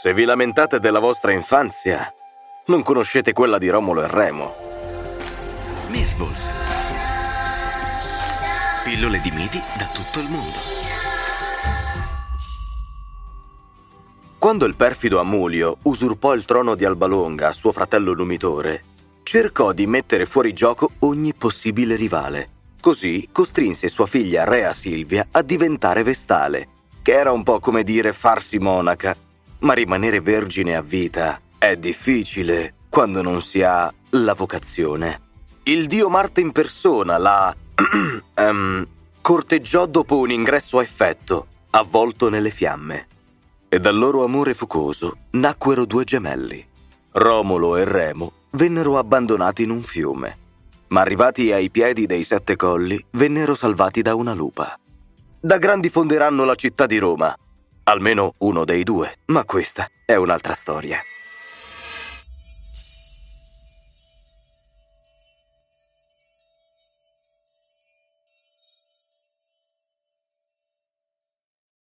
Se vi lamentate della vostra infanzia, non conoscete quella di Romolo e Remo. Mythballs. Pillole di miti da tutto il mondo. Quando il perfido Amulio usurpò il trono di Albalonga a suo fratello Numitore, cercò di mettere fuori gioco ogni possibile rivale. Così costrinse sua figlia Rea Silvia a diventare vestale, che era un po' come dire farsi monaca ma rimanere vergine a vita è difficile quando non si ha la vocazione. Il dio Marte in persona la um, corteggiò dopo un ingresso a effetto, avvolto nelle fiamme. E dal loro amore fucoso nacquero due gemelli. Romolo e Remo vennero abbandonati in un fiume, ma arrivati ai piedi dei sette colli vennero salvati da una lupa. Da grandi fonderanno la città di Roma, Almeno uno dei due, ma questa è un'altra storia.